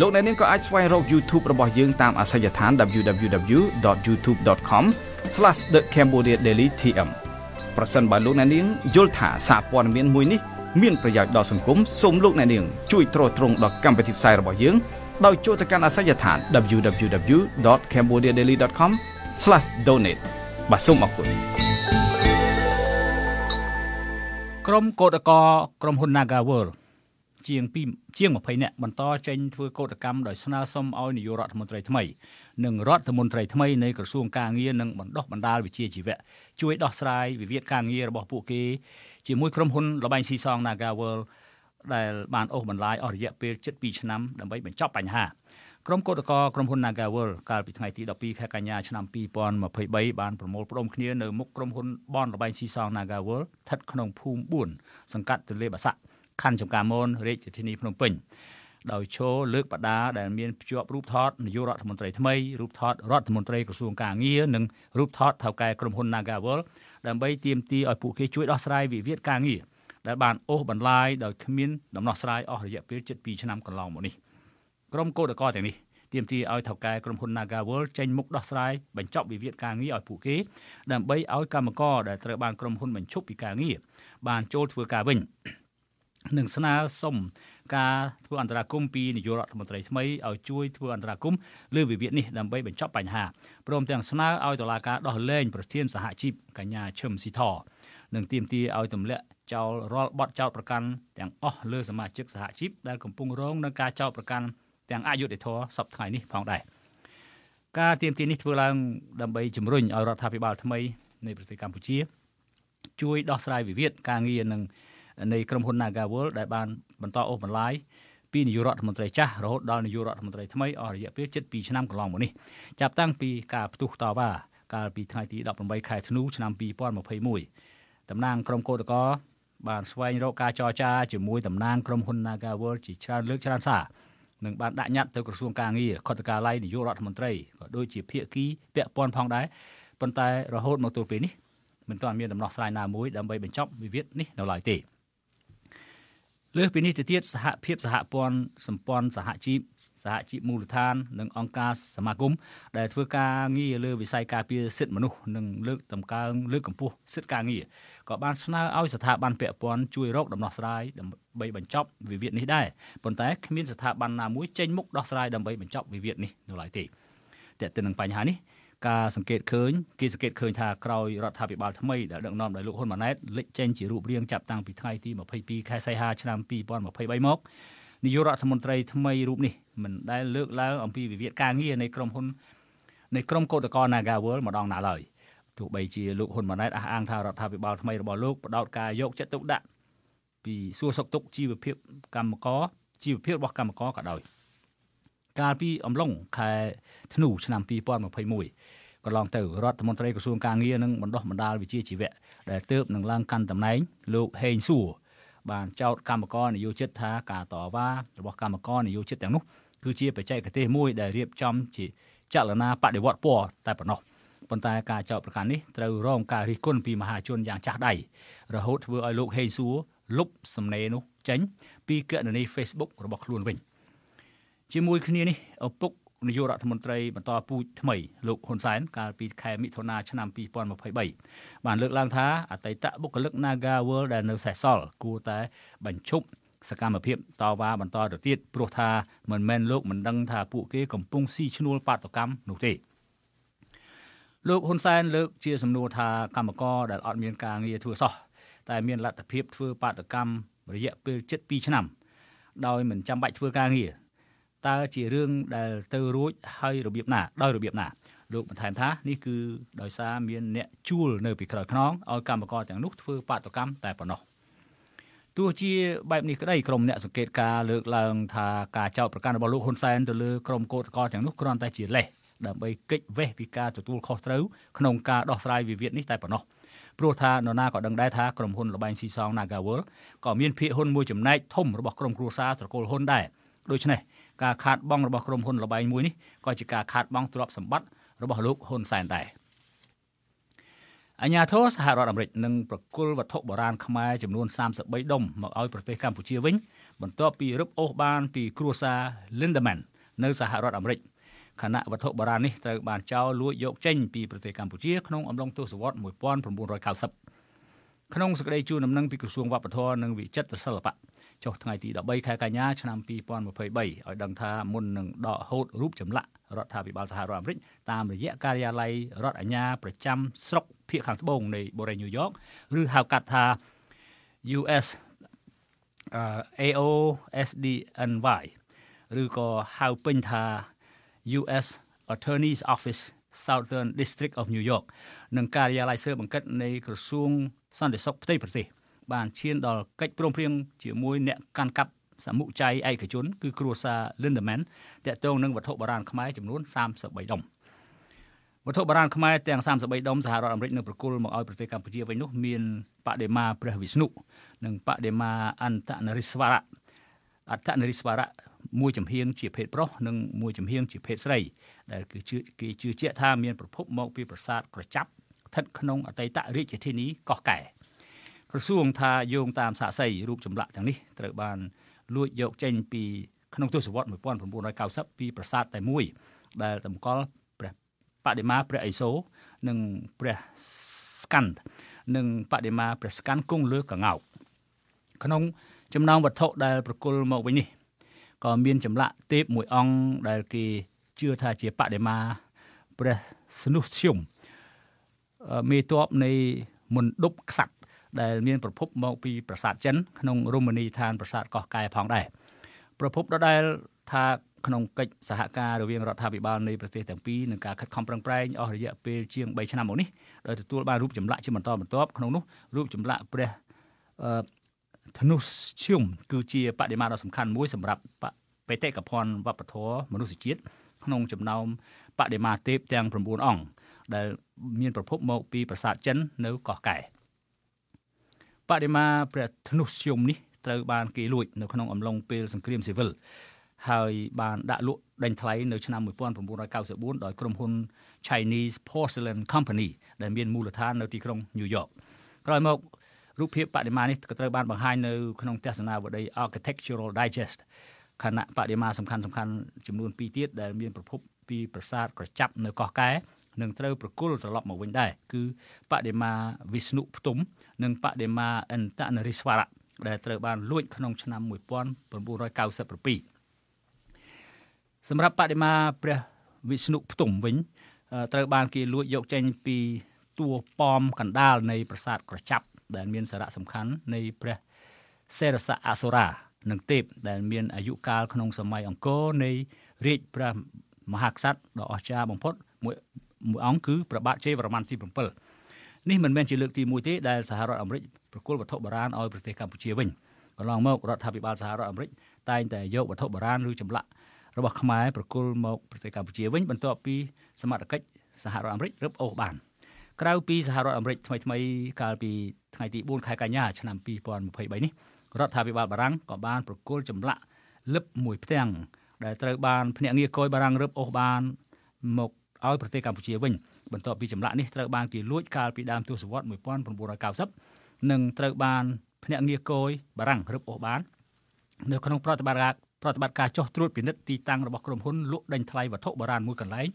លោកអ្នកនាងក៏អាចស្វែងរក YouTube របស់យើងតាមអាសយដ្ឋាន www.youtube.com/thecambodiadailytm ប្រសិនបើលោកអ្នកនាងយល់ថាសារព័ត៌មានមួយនេះ មានប្រយោជន៍ដល់សង្គមសូមលោកអ្នកនាងជួយទ្រទ្រង់ដល់កម្មវិធីផ្សាយរបស់យើងដោយចូលទៅកាន់អាសយដ្ឋាន www.cambodiadaily.com/donate បាទសូមអរគុណក្រុមកោតកោក្រុមហ៊ុន Nagawal ជាង2ជាង20នាក់បន្តចេញធ្វើកោតកម្មដោយស្នើសុំឲ្យនាយករដ្ឋមន្ត្រីថ្មីនិងរដ្ឋមន្ត្រីថ្មីនៃក្រសួងការងារនិងបណ្ដុះបណ្ដាលវិជ្ជាជីវៈជួយដោះស្រាយវិវាទការងាររបស់ពួកគេ ជាមួយក្រុមហ៊ុនលបែងស៊ីសង Nagawal ដែលបានអូសបន្លាយអស់រយៈពេល7ឆ្នាំដើម្បីបញ្ចប់បញ្ហាក្រុមកោតក្រក្រុមហ៊ុន Nagawal កាលពីថ្ងៃទី12ខែកញ្ញាឆ្នាំ2023បានប្រមូលផ្ដុំគ្នានៅមុខក្រុមហ៊ុនបនលបែងស៊ីសង Nagawal ស្ថិតក្នុងភូមិ4សង្កាត់ទន្លេបាសាក់ខណ្ឌចំការមនរាជធានីភ្នំពេញដោយឈរលើកបដាដែលមានភ្ជាប់រូបថតនាយករដ្ឋមន្ត្រីថ្មីរូបថតរដ្ឋមន្ត្រីក្រសួងកាងារនិងរូបថតថៅកែក្រុមហ៊ុន Nagawal ដើម្បីទាមទារឲ្យពួកគេជួយដោះស្រាយវិវាទការងារដែលបានអូសបន្លាយដោយគ្មានដំណោះស្រាយអស់រយៈពេល7ឆ្នាំកន្លងមកនេះក្រុមកោតក្រទាំងនេះទាមទារឲ្យថៅកែក្រុមហ៊ុន Nagawal ចេញមុខដោះស្រាយបញ្ចប់វិវាទការងារឲ្យពួកគេដើម្បីឲ្យកម្មករដែលត្រូវបានក្រុមហ៊ុនបញ្ឈប់ពីការងារបានចូលធ្វើការវិញនិងស្នើសុំ ការធ្វើអន្តរាគមពីនាយករដ្ឋមន្ត្រីថ្មីឲ្យជួយធ្វើអន្តរាគមលើវិវាទនេះដើម្បីបញ្ចប់បញ្ហាព្រមទាំងស្នើឲ្យតុលាការដោះលែងប្រធានសហជីពកញ្ញាឈឹមស៊ីធនិងទាមទារឲ្យទម្លាក់ចោលរាល់បទចោទប្រកាន់ទាំងអស់លើសមាជិកសហជីពដែលកំពុងរងនឹងការចោទប្រកាន់ទាំងអយុត្តិធម៌សពថ្ងៃនេះផងដែរការទាមទារនេះធ្វើឡើងដើម្បីជំរុញឲ្យរដ្ឋាភិបាលថ្មីនៃប្រទេសកម្ពុជា ជួយដោះស្រាយវិវាទការងារនិងនៃក្រុមហ៊ុន Nagawal ដែលបាន បន្តអូសបន្លាយពីនាយករដ្ឋមន្ត្រីចាស់រហូតដល់នាយករដ្ឋមន្ត្រីថ្មីអស់រយៈពេល7ឆ្នាំកន្លងមកនេះចាប់តាំងពីការផ្ទុះតវ៉ាកាលពីថ្ងៃទី18ខែធ្នូឆ្នាំ2021តំណាងក្រុមកោតក្របានស្វែងរកការចរចាជាមួយតំណាងក្រុមហ៊ុន Nagawal ជាច្រើនលើកច្រើនសារនិងបានដាក់ញត្តិទៅក្រសួងការងារខុទ្ទកាល័យនាយករដ្ឋមន្ត្រីក៏ដូចជាភាគីពាក់ព័ន្ធផងដែរប៉ុន្តែរហូតមកទល់ពេលនេះមិនទាន់មានដំណោះស្រាយណាមួយដើម្បីបញ្ចប់វិវាទនេះនៅឡើយទេ លើសពីនេះទៅទៀតសហភាពសហព័ន្ធសម្ព័ន្ធសហជីពសហជីពមូលដ្ឋាននិងអង្គការសមាគមដែលធ្វើការងារលើវិស័យការពារសិទ្ធិមនុស្សនិងលើកតម្កើងលើកកម្ពស់សិទ្ធិការងារក៏បានស្នើឲ្យស្ថាប័នពាក់ព័ន្ធជួយរកដំណោះស្រាយដើម្បីបញ្ចប់វិវាទនេះដែរប៉ុន្តែគ្មានស្ថាប័នណាមួយចេញមុខដោះស្រាយដើម្បីបញ្ចប់វិវាទនេះនៅឡើយទេតើទៅនឹងបញ្ហានេះ ការសង្កេតឃើញគេសង្កេតឃើញថាក្រោយរដ្ឋាភិបាលថ្មីដែលដឹកនាំដោយលោកហ៊ុនម៉ាណែតលេចចេញជារូបរាងចាប់តាំងពីថ្ងៃទី22ខែសីហាឆ្នាំ2023មកនាយករដ្ឋមន្ត្រីថ្មីរូបនេះមិនដែលលើកឡើងអំពីវិវាទការងារនៃក្រុមហ៊ុននៃក្រុមកោតក្រ Nagawal ម្ដងណាឡើយទោះបីជាលោកហ៊ុនម៉ាណែតអះអាងថារដ្ឋាភិបាលថ្មីរបស់លោកផ្ដោតការយកចិត្តទុកដាក់ពីសួរសុខទុក្ខជីវភាពកម្មករជីវភាពរបស់កម្មករក៏ដោយកាលពីអំឡុងខែធ្នូឆ្នាំ2021 កន្លងទៅរដ្ឋមន្ត្រីក្រសួងការងារនិងបណ្ដុះបណ្ដាលវិជ្ជាជីវៈដែលទើបនឹងឡើងកាន់តំណែងលោកហេងសួរបានចោទកម្មករនយោជិតថាការតវ៉ារបស់កម្មករនយោជិតទាំងនោះគឺជាបច្ចេកទេសមួយដែលរៀបចំជាចលនាបដិវត្តពណ៌តែប៉ុណ្ណោះប៉ុន្តែការចោទប្រកាន់នេះត្រូវរងការរិះគន់ពីមហាជនយ៉ាងចាស់ដៃរហូតធ្វើឲ្យលោកហេងសួរលុបសំណេរនោះចេញ ពីគណនី Facebook របស់ខ្លួនវិញ ជាមួយគ្នានេះឪពុក នាយករដ្ឋមន្ត្រីបន្តពូជថ្មីលោកហ៊ុនសែនកាលពីខែមិថុនាឆ្នាំ2023បានលើកឡើងថាអតីតបុគ្គលិក Naga World ដែលនៅសេសសល់គួរតែបញ្ឈប់សកម្មភាពតវ៉ាបន្តទៅទៀតព្រោះថាមិនមែនលោកមិនដឹងថាពួកគេកំពុងស៊ីឈ្នួលបាតកម្មនោះទេលោកហ៊ុនសែនលើកជាសំណួរថាកម្មករដែលអត់មានការងារធ្វើសោះតែមានលទ្ធភាពធ្វើបាតកម្មរយៈពេល7ឆ្នាំដោយមិនចាំបាច់ធ្វើការងារ តើជារឿងដែលទៅរួចហើយរបៀបណាដោយរបៀបណាលោកបន្ថែមថានេះគឺដោយសារមានអ្នកជួលនៅពីក្រោយខ្នងឲ្យកម្មករទាំងនោះធ្វើបាតកម្មតែប៉ុណ្ណោះទោះជាបែបនេះក្តីក្រុមអ្នកសង្កេតការលើកឡើងថាការចោទប្រកាន់របស់លោកហ៊ុនសែនទៅលើក្រុមកោតក្រទាំងនោះគ្រាន់តែជាលេសដើម្បីគេចវេះពីការទទួលខុសត្រូវក្នុងការដោះស្រាយវិវាទនេះតែប៉ុណ្ណោះព្រោះថានរណាក៏ដឹងដែរថាក្រុមហ៊ុនលបែងស៊ីសង Nagawal ក៏មានភាគហ៊ុនមួយចំណែកធំរបស់ក្រុមគ្រួសារត្រកូលហ៊ុនដែរ ដូច្នេះការខាតបង់របស់ក្រុមហ៊ុនលបែងមួយនេះក៏ជាការខាតបង់ទ្រព្យសម្បត្តិរបស់លោកហ៊ុនសែនដែរអញ្ញាធរសហរដ្ឋអាមេរិកនឹងប្រគល់វត្ថុបុរាណខ្មែរចំនួន33ដុំមកឲ្យប្រទេសកម្ពុជាវិញបន្ទាប់ពីរឹបអូសបានពីគ្រួសារ Lindemann នៅសហរដ្ឋអាមេរិកខណៈវត្ថុបុរាណនេះត្រូវបានចោលលួចយកចេញពីប្រទេសកម្ពុជាក្នុងអំឡុងទសវត្សរ៍1990ក្នុងសេចក្តីជូនដំណឹងពីក្រសួងវប្បធម៌និងវិចិត្រសិល្បៈ ចុះថ្ងៃទី13ខែកញ្ញាឆ្នាំ2023ឲ្យដឹងថាមុននឹងដកហូតរូបចម្លាក់រដ្ឋាភិបាលសហរដ្ឋអាមេរិកតាមរយៈការិយាល័យរដ្ឋអាជ្ញាប្រចាំស្រុកភៀកខាងត្បូងនៃបូរីញូវយ៉កឬហៅកាត់ថា US AOSDNY ឬក៏ហៅពេញថា US Attorney's Office Southern District of New York និងការិយាល័យស៊ើបអង្កេតនៃក្រសួងសន្តិសុខផ្ទៃប្រទេស បានឈានដល់កិច្ចព្រមព្រៀងជាមួយអ្នកកាន់កាប់សមុជ័យឯកជនគឺគ្រួសារ Lindemann តាក់ទងនឹងវត្ថុបុរាណខ្មែរចំនួន33ដុំវត្ថុបុរាណខ្មែរទាំង33ដុំសហរដ្ឋអាមេរិកនឹងប្រគល់មកឲ្យប្រទេសកម្ពុជាវិញនោះមានបដិមាព្រះវិស្ណុនិងបដិមាអន្តនរិស្វរៈអត្តនរិស្វរៈមួយចំហៀងជាភេទប្រុសនិងមួយចំហៀងជាភេទស្រីដែលគឺជឿគេជឿជាក់ថាមានប្រភពមកពីប្រាសាទក្រចាប់ស្ថិតក្នុងអតីតរាជធានីកោះកែ ក្រសួងថាយោងតាមសាកសីរូបចម្លាក់ទាំងនេះត្រូវបានលួចយកចេញពីក្នុងទសវត្សរ៍1990ពីប្រាសាទតែមួយដែលតម្កល់ព្រះបដិមាព្រះឥសូរនិងព្រះស្កាន់និងបដិមាព្រះស្កាន់គង់លើកងោកក្នុងចំណោមវត្ថុដែលប្រគល់មកវិញនេះក៏មានចម្លាក់ទេពមួយអង្គដែលគេជឿថាជាបដិមាព្រះសនុធ្យមមេតបនៃមណ្ឌពក្សត្រ ដែលមានប្រភពមកពីប្រាសាទចិនក្នុងរមណីយដ្ឋានប្រាសាទកោះកែផងដែរប្រភពដដែលថាក្នុងកិច្ចសហការរវាងរដ្ឋាភិបាលនៃប្រទេសទាំងពីរនិងការខិតខំប្រឹងប្រែងអស់រយៈពេលជាង3ឆ្នាំមកនេះដោយទទួលបានរូបចម្លាក់ជាបន្តបន្ទាប់ក្នុងនោះរូបចម្លាក់ព្រះធនុឈុំគឺជាបដិមាដ៏សំខាន់មួយសម្រាប់បេតិកភណ្ឌវប្បធម៌មនុស្សជាតិក្នុងចំណោមបដិមាទេពទាំង9អង្គដែលមានប្រភពមកពីប្រាសាទចិននៅកោះកែ បដិមាព្រះធ្នុស្យមនេះត្រូវបានគេលួចនៅក្នុងអំឡុងពេលសង្គ្រាមស៊ីវិលហើយបានដាក់លក់ដេញថ្លៃនៅឆ្នាំ1994ដោយក្រុមហ៊ុន Chinese Porcelain Company ដែលមានមូលដ្ឋាននៅទីក្រុង New York ក្រោយមករូបភាពបដិមានេះក៏ត្រូវបានបង្ហាញនៅក្នុងទស្សនាវដ្តី Architectural Digest ខណៈបដិមាសំខាន់សំខាន់ចំនួន2ទៀតដែលមានប្រភពពីប្រាសាទក្រចាប់នៅកោះកែ នឹងត្រូវប្រគល់ត្រឡប់មកវិញដែរគឺបដិមាវិស្ណុផ្ទុំ និងបដិមាអន្តនរិស្វរៈដែលត្រូវបានលួចក្នុងឆ្នាំ1997សម្រាប់បដិមាព្រះវិស្ណុផ្ទុំវិញត្រូវបានគេលួចយកចេញពីតួប៉មកណ្ដាលនៃប្រាសាទក្រចាប់ដែលមានសារៈសំខាន់នៃព្រះសេរសៈអសុរានិងទេពដែលមានអាយុកាលក្នុងសម័យអង្គរនៃរាជព្រះមហាក្សត្រដ៏អស្ចារ្យបំផុតមួយ មួយអង្គគឺព្រះបាទជ័យវរ្ម័នទី7នេះមិនមែនជាលើកទី1ទេដែលសហរដ្ឋអាមេរិកប្រគល់វត្ថុបុរាណឲ្យប្រទេសកម្ពុជាវិញកន្លងមករដ្ឋាភិបាលសហរដ្ឋអាមេរិកតែងតែយកវត្ថុបុរាណឬចម្លាក់របស់ខ្មែរប្រគល់មកប្រទេសកម្ពុជាវិញបន្ទាប់ពីសមត្ថកិច្ចសហរដ្ឋអាមេរិករឹបអូសបានក្រៅពីសហរដ្ឋអាមេរិកថ្មីថ្មីកាលពីថ្ងៃទី4ខែកញ្ញាឆ្នាំ2023នេះរដ្ឋាភិបាលបារាំងក៏បានប្រគល់ចម្លាក់លឹបមួយផ្ទាំងដែលត្រូវបានភ្នាក់ងារកយបារាំងរឹបអូសបានមក ឲ្យប្រទេសកម្ពុជាវិញបន្ទាប់ពីចម្លាក់នេះត្រូវបានគេលួចកាលពីដើមទសវត្សរ៍1990និងត្រូវបានភ្នាក់ងារកយបារាំងរឹបអូសបាននៅក្នុងប្រតិបត្តិការប្រតិបត្តិការចុះត្រួតពិនិត្យទីតាំងរបស់ក្រុមហ៊ុនលក់ដេញថ្លៃវត្ថុបុរាណមួយកន្លែង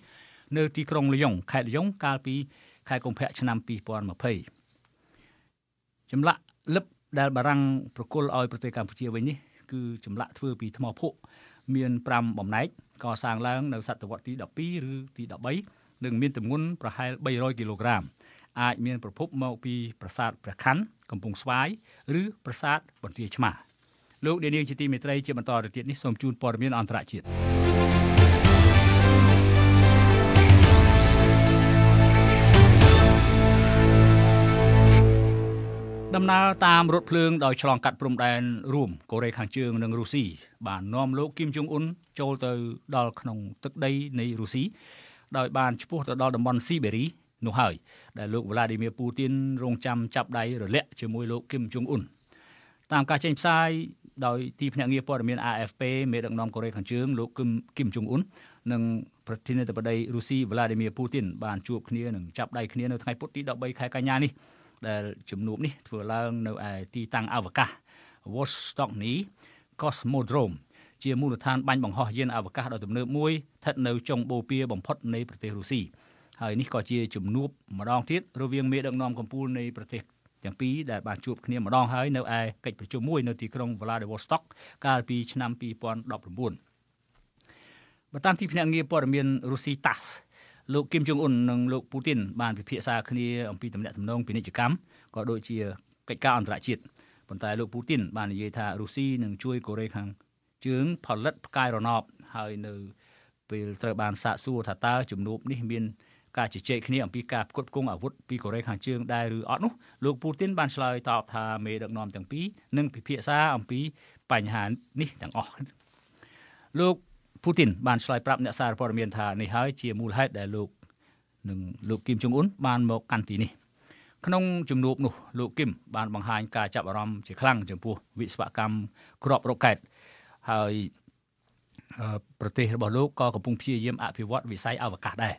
នៅទីក្រុងលីយ៉ុងខេត្តលីយ៉ុងកាលពីខែកុម្ភៈឆ្នាំ2020ចម្លាក់លឹបដែលបារាំងប្រគល់ឲ្យប្រទេសកម្ពុជាវិញនេះគឺចម្លាក់ធ្វើពីថ្មភក់មាន5បំណែក កសាងឡើងនៅសតវត្សទី12ឬទី13និងមានទម្ងន់ប្រហែល300គីឡូក្រាមអាចមានប្រភពមកពីប្រាសាទព្រះខ័នកំពង់ស្វាយឬប្រាសាទបន្ទាយឆ្មាលោកនាងជាទីមេត្រីជាបន្តទៅទៀតនេះសូមជូនព័ត៌មានអន្តរជាតិ ដំណើរតាមរថភ្លើងដោយឆ្លងកាត់ព្រំដែនរួមកូរ៉េខាងជើងនិងរុស្ស៊ីបាននាំលោកគីមចុងអ៊ុនចូលទៅដល់ក្នុងទឹកដីនៃរុស្ស៊ីដោយបានឈ្មោះទៅដល់តំបន់ស៊ីបេរីនោះហើយដែលលោកវ្លាឌីមៀពូទីនរងចាំចាប់ដៃរលាក់ជាមួយលោកគីមចុងអ៊ុនតាមការចេញផ្សាយដោយទីភ្នាក់ងារព័ត៌មាន AFP មេដឹកនាំកូរ៉េខាងជើងលោកគឹមគីមចុងអ៊ុននិងប្រធានាធិបតីរុស្ស៊ីវ្លាឌីមៀពូទីនបានជួបគ្នានិងចាប់ដៃគ្នានៅថ្ងៃពុធទី13ខែកញ្ញានេះ ដែលជំនួបនេះធ្វើឡើងនៅឯទីតាំងអវកាស Vostokny Cosmodrome ជាមូលដ្ឋានបាញ់បង្ហោះយានអវកាសដ៏ទំនើបមួយស្ថិតនៅចុងបូព៌ាបំផុតនៃប្រទេសរុស្ស៊ីហើយនេះក៏ជាជំនួបម្ដងទៀតរវាងមេដឹកនាំកម្ពុជានៃប្រទេសទាំងពីរដែលបានជួបគ្នាម្ដងហើយនៅឯកិច្ចប្រជុំមួយនៅទីក្រុង Vladivostok កាលពីឆ្នាំ2019បើតាមទីភ្នាក់ងារព័ត៌មានរុស្ស៊ី TASS លោកគឹមចុងអ៊ុននិងលោកពូទីនបានពិភាក្សាគ្នាអំពីទំនាក់ទំនងពាណិជ្ជកម្មក៏ដូចជាកិច្ចការអន្តរជាតិប៉ុន្តែលោកពូទីនបាននិយាយថារុស្ស៊ីនឹងជួយកូរ៉េខាងជើងផលិតផ្កាយរណបហើយនៅពេលត្រូវបានសាកសួរថាតើជំនួបនេះមានការជជែកគ្នាអំពីការផ្គត់ផ្គង់អាវុធពីកូរ៉េខាងជើងដែរឬអត់នោះលោកពូទីនបានឆ្លើយតបថាមេដឹកនាំទាំងពីរនឹងពិភាក្សាអំពីបញ្ហានេះទាំងអស់លោក ពូទីនបានឆ្លើយប្រាប់អ្នកសារព័ត៌មានថានេះហើយជាមូលហេតុដែលលោកនិងលោកគីមចុងអ៊ុនបានមកកាន់ទីនេះក្នុងជំនួបនោះលោកគឹមបានបង្ហាញការចាប់អារម្មណ៍ជាខ្លាំងចំពោះវិស្វកម្មក្របរ៉ុកែតហើយប្រទេសរបស់លោកក៏កំពុងព្យាយាមអភិវឌ្ឍវិស័យអវកាសដែរ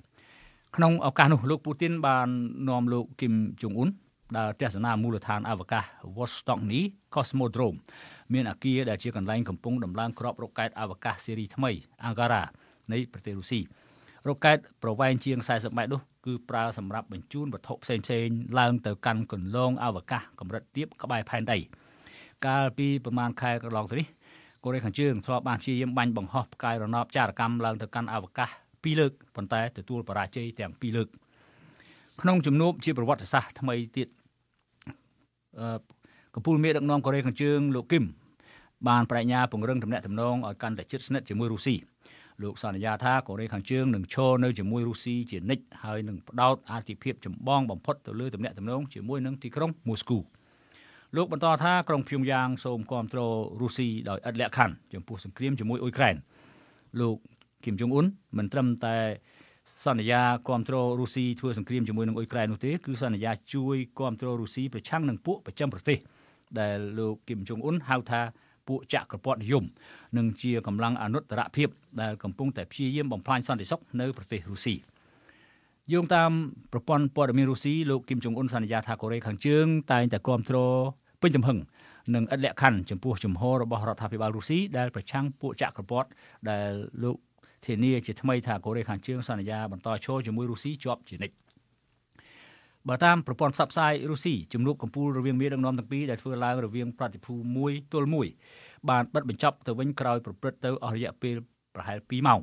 ក្នុងឱកាសនោះលោកពូទីនបាននាំលោកគឹមចុងអ៊ុនដើរទស្សនាមូលដ្ឋានអវកាស Vostokny Cosmodrome មានអគារដែលជាកន្លែងកំពុងដំឡើងគ្រាប់រ៉ុកែតអវកាសស៊េរីថ្មី Angara នៃប្រទេសរុស្ស៊ីរ៉ុកែតប្រវែងជាង40ម៉ែត្រនោះគឺប្រើសម្រាប់បញ្ជូនវត្ថុផ្សេងផ្សេងឡើងទៅកាន់គន្លងអវកាសកម្រិតទាបក្បែរផែនដីកាលពីប្រមាណខែកន្លងទៅនេះកូរ៉េខាងជើងធ្លាប់បានព្យាយាមបាញ់បង្ហោះផ្កាយរណបចារកម្មឡើងទៅកាន់អវកាសពីរលើកប៉ុន្តែទទួលបរាជ័យទាំងពីរលើកក្នុងជំនួបជាប្រវត្តិសាស្ត្រថ្មីទៀតអឺ កំពូលមេដឹកនាំកូរ៉េខាងជើងលោកគឹមបានបញ្ញាពង្រឹងទំនាក់ទំនងឲ្យកាន់តែជិតស្និទ្ធជាមួយរុស្ស៊ីលោកសន្យាថាកូរ៉េខាងជើងនឹងឈរនៅជាមួយរុស្ស៊ីជានិច្ចហើយនឹងផ្ដោតអាទិភាពចម្បងបំផុតទៅលើទំនាក់ទំនងជាមួយនឹងទីក្រុងមូស្គូលោកបន្តថាក្រុងភៀងយ៉ាង សូមគាំទ្ររុស្ស៊ីដោយឥតលក្ខខណ្ឌចំពោះសង្គ្រាមជាមួយអ៊ុយក្រែនលោកគីមចុងអ៊ុនមិនត្រឹមតែសន្យាគ្រប់គ្រងរុស្ស៊ីធ្វើសង្គ្រាមជាមួយនឹងអ៊ុយក្រែននោះទេគឺសន្យាជួយគ្រប់គ្រងរុស្ស៊ីប្រឆាំងនឹងពួកប្រចាំប្រទេស ដែលលោកគីមចុងអ៊ុនហៅថាពួកចក្រពត្តិនិយមនិងជាកម្លាំងអនុត្តរភាពដែលកំពុងតែព្យាយាមបំផ្លាញសន្តិសុខនៅប្រទេសរុស្ស៊ីយោងតាមប្រព័ន្ធព័ត៌មានរុស្ស៊ីលោកគីមចុងអ៊ុនសន្យាថាកូរ៉េខាងជើងតែងតែគ្រប់គ្រងពេញទំហឹងនិងឥតលក្ខខណ្ឌចំពោះជំហររបស់រដ្ឋាភិបាលរុស្ស៊ីដែលប្រឆាំងពួកចក្រពត្តិដែលលោកធានាជាថ្មីថាកូរ៉េខាងជើងសន្យាបន្តឈរជាមួយរុស្ស៊ីជាប់ជានិច្ច បើតាមប្រព័ន្ធផ្សព្វផ្សាយរុស្ស៊ីជំនួបកម្ពុជារវាងមេដឹកនាំទាំងពីរដែលធ្វើឡើងរវាងប្រតិភូមួយទល់មួយបានបិទបញ្ចប់ទៅវិញក្រោយប្រព្រឹត្តទៅអស់រយៈពេលប្រហែល2ម៉ោង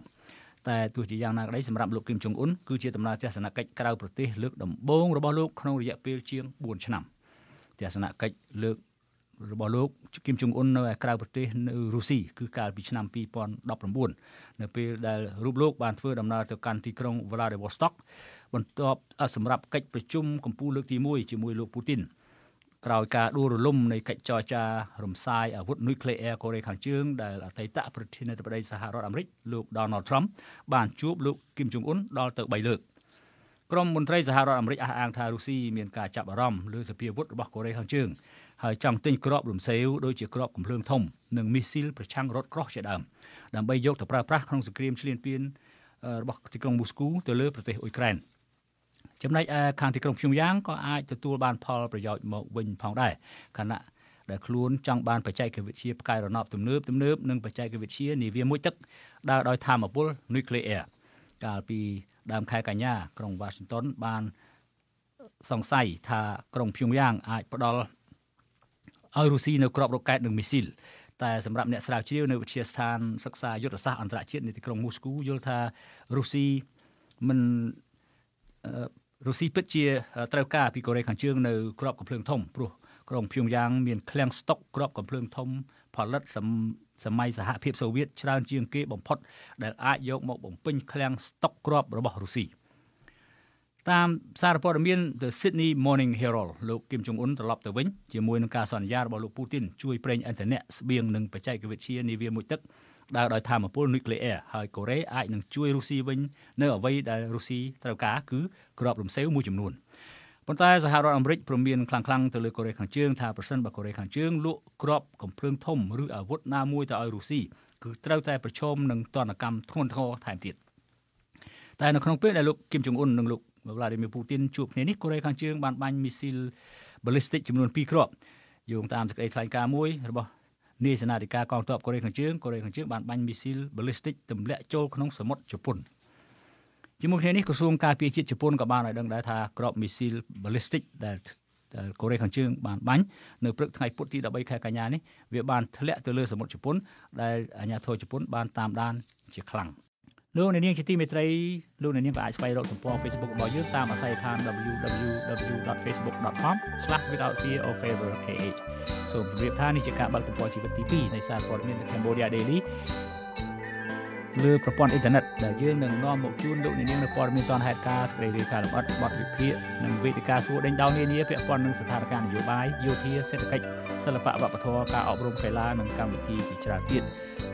តែទោះជាយ៉ាងណាក្តីសម្រាប់លោកគឹមចុងអ៊ុនគឺជាដំណើរទស្សនកិច្ចក្រៅប្រទេសលើកដំបូងរបស់លោកក្នុងរយៈពេលជាង4ឆ្នាំទស្សនកិច្ចលើករបស់លោកគឹមចុងអ៊ុននៅឯក្រៅប្រទេសនៅរុស្ស៊ីគឺកាលពីឆ្នាំ2019នៅពេលដែលរូបលោកបានធ្វើដំណើរទៅកាន់ទីក្រុង Vladivostok បន្ទាប់សម្រាប់កិច្ចប្រជុំកម្ពុជាលើកទី1ជាមួយលោកពូទីនក្រោយការដួលរលំនៃកិច្ចចរចារំសាយអាវុធនុយក្លេអ៊ែរកូរ៉េខាងជើងដែលអតីតប្រធានាធិបតីសហរដ្ឋអាមេរិកលោក Donald Trump បានជួបលោកគឹមចុងអ៊ុនដល់ទៅ3លើកក្រុមមន្ត្រីសហរដ្ឋអាមេរិកអះអាងថារុស្ស៊ីមានការចាប់អារម្មណ៍លើសភាវុធរបស់កូរ៉េខាងជើងហើយចង់ទិញគ្រាប់រំសេវដូចជាគ្រាប់កំភ្លើងធំនិងមីស៊ីលប្រឆាំងរថក្រោះជាដើមដើម្បីយកទៅប្រើប្រាស់ក្នុងសង្គ្រាមឈ្លានពានរបស់ទីក្រុងមូស្គូទៅលើប្រទេសអ៊ុយក្រែន ចំណែកឯខាងទីក្រុងភ្យុំយ៉ាងក៏អាចទទួលបានផលប្រយោជន៍មកវិញផងដែរខណៈដែលខ្លួនចង់បានបច្ចេកវិទ្យាផ្កាយរណបទំនើបទំនើបនិងបច្ចេកវិទ្យានាវាមួយទឹកដើរដោយធម្មពលនុយក្លេអ៊ែរកាលពីដើមខែកញ្ញាក្រុង Washington បានសង្ស័យថាក្រុងភ្យុំយ៉ាងអាចផ្ដល់ឲ្យរុស្ស៊ីនៅក្របរ៉ុកែតនិងមីស៊ីលតែសម្រាប់អ្នកស្រាវជ្រាវនៅវិទ្យាស្ថានសិក្សាយុទ្ធសាស្ត្រអន្តរជាតិនៅទីក្រុងមូស្គូយល់ថារុស្ស៊ីមិន រុស្ស៊ីពិតជាត្រូវការពីកូរ៉េខាងជើងនៅក្របកំភ្លើងធំព្រោះក្រុងភៀងយ៉ាងមានឃ្លាំងស្តុកក្របកំភ្លើងធំផលិតសម័យសហភាពសូវៀតច្រើនជាងគេបំផុតដែលអាចយកមកបំពេញឃ្លាំងស្តុកក្របរបស់រុស្ស៊ីតាមសារព័ត៌មាន The Sydney Morning Herald លោកគឹមចុងអ៊ុនត្រឡប់ទៅវិញជាមួយនឹងការសន្យារបស់លោកពូទីនជួយប្រេងឥន្ធនៈស្បៀងនិងបច្ចេកវិទ្យានាវាមួយទឹក ដើរដោយធម្មពលនុយក្លេអ៊ែរហើយកូរ៉េអាចនឹងជួយរុស្ស៊ីវិញនៅអ្វីដែលរុស្ស៊ីត្រូវការគឺក្របរំសេវមួយចំនួនប៉ុន្តែសហរដ្ឋអាមេរិកព្រមានខ្លាំងៗទៅលើកូរ៉េខាងជើងថាប្រសិនបើកូរ៉េខាងជើងលក់ក្របកំភ្លើងធំឬអាវុធណាមួយទៅឲ្យរុស្ស៊ីគឺត្រូវតែប្រឈមនឹងទណ្ឌកម្មធ្ងន់ធ្ងរថែមទៀតតែនៅក្នុងពេលដែលលោកគឹមចុងអ៊ុននិងលោកវ្លាឌីមៀពូទីនជួបគ្នានេះកូរ៉េខាងជើងបានបាញ់មីស៊ីល ballistic ចំនួន2គ្រាប់យោងតាមសេចក្តីថ្លែងការណ៍មួយរបស់ នាយសេនាធិការកងទ័ពកូរ៉េខាងជើងកូរ៉េខាងជើងបានបាញ់មីស៊ីល ballistic ទម្លាក់ចូលក្នុងសមុទ្រជប៉ុនជាមួយគ្នានេះក្រសួងការពារជាតិជប៉ុនក៏បានឲ្យដឹងដែរថាក្របមីស៊ីល ballistic ដែលកូរ៉េខាងជើងបានបាញ់នៅព្រឹកថ្ងៃពុធទី13ខែកញ្ញានេះវាបានធ្លាក់ទៅលើសមុទ្រជប៉ុនដែលអាជ្ញាធរជប៉ុនបានតាមដានជាខ្លាំង លោកអ្នកនាងជាទីមេត្រីលោកអ្នកនាងក៏អាចស្វែងរកទំព័រ Facebook របស់យើងតាមអាស័យដ្ឋាន www.facebook.com/withoutfearorfavorkh សូមជម្រាបថានេះជាការបើកទំព័រជីវិតទី2នៃសារព័ត៌មាន The Cambodia Daily លើប្រព័ន្ធអ៊ីនធឺណិតដែលយើងនឹងនាំមកជូនលោកអ្នកនាងនៅព័ត៌មានទាន់ហេតុការណ៍សេចក្តីរាយការណ៍លម្អិតបទវិភាគនិងវេទិកាសួរដេញដោលនានាពាក់ព័ន្ធនឹងស្ថានភាពនយោបាយយោធាសេដ្ឋកិច្ចសិល្បៈវប្បធម៌ការអប់រំកីឡានិងកម្មវិធីជាច្រើនទៀត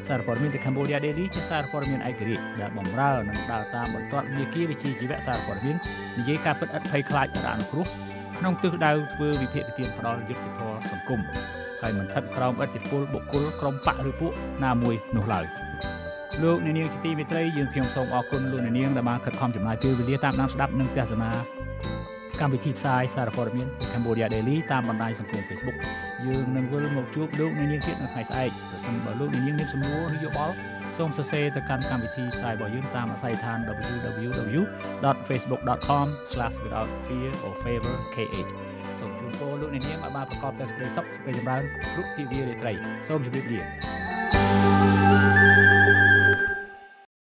សារព័ត៌មាន The Cambodia Daily ជាសារព័ត៌មានឯករាជ្យដែលបម្រើនិងដើរតាមបន្ទាត់វិគីវិជាជីវៈសារព័ត៌មាននិយាយការពិតឥតភ័យខ្លាចរអនុគ្រោះក្នុងទិសដៅធ្វើវិភាគទានផ្ដាល់យុត្តិធម៌សង្គមហើយមិនស្ថិតក្រោមឥទ្ធិពលបុគ្គលក្រុមបកឬពួកណាមួយនោះឡើយ លោកអ្នកនាងជាទីមេត្រីយើងខ្ញុំសូមអរគុណលោកអ្នកនាងដែលបានខិតខំចំណាយពេលវេលាតាមដានស្ដាប់និងទស្សនាកម្មវិធីផ្សាយសារព័ត៌មាន Cambodia Daily តាមបណ្ដាញសង្គម Facebook យើងនឹងវិលមកជួបលោកអ្នកនាងទៀតនៅថ្ងៃស្អែកប្រសិនបើលោកអ្នកនាងមានសំណួរឬយោបល់សូមសរសេរទៅកាន់កម្មវិធីផ្សាយរបស់យើងតាមអាស័យដ្ឋាន www.facebook.com/withoutfearorfavorkh សូមជូនពរលោកអ្នកនាងឲ្យបានប្រកបតែសេចក្តីសុខសេចក្តីចម្រើនគ្រប់ទិវារាត្រីសូមជម្រាបលា thank you